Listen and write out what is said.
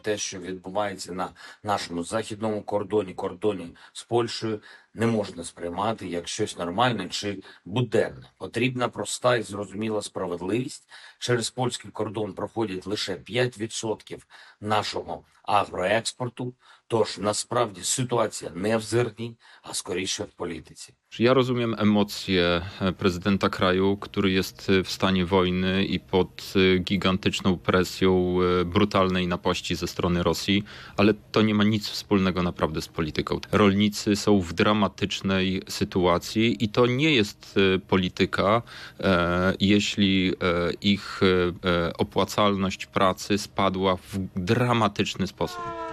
те, що відбувається на нашому західному кордоні, кордоні з Польщею, не можна сприймати як щось нормальне чи буденне. Потрібна проста і зрозуміла справедливість. Через польський кордон проходять лише 5% нашого агроекспорту. Тож насправді ситуація не в зерні, а скоріше в політиці. Rozumiem emocje e, prezydenta kraju, który jest e, w stanie wojny i pod gigantyczną presją e, brutalnej napaści ze strony Rosji, ale to nie ma nic wspólnego naprawdę z polityką. Rolnicy są w dramatycznej sytuacji i to nie jest e, polityka, e, jeśli e, ich opłacalność pracy spadła w dramatyczny sposób.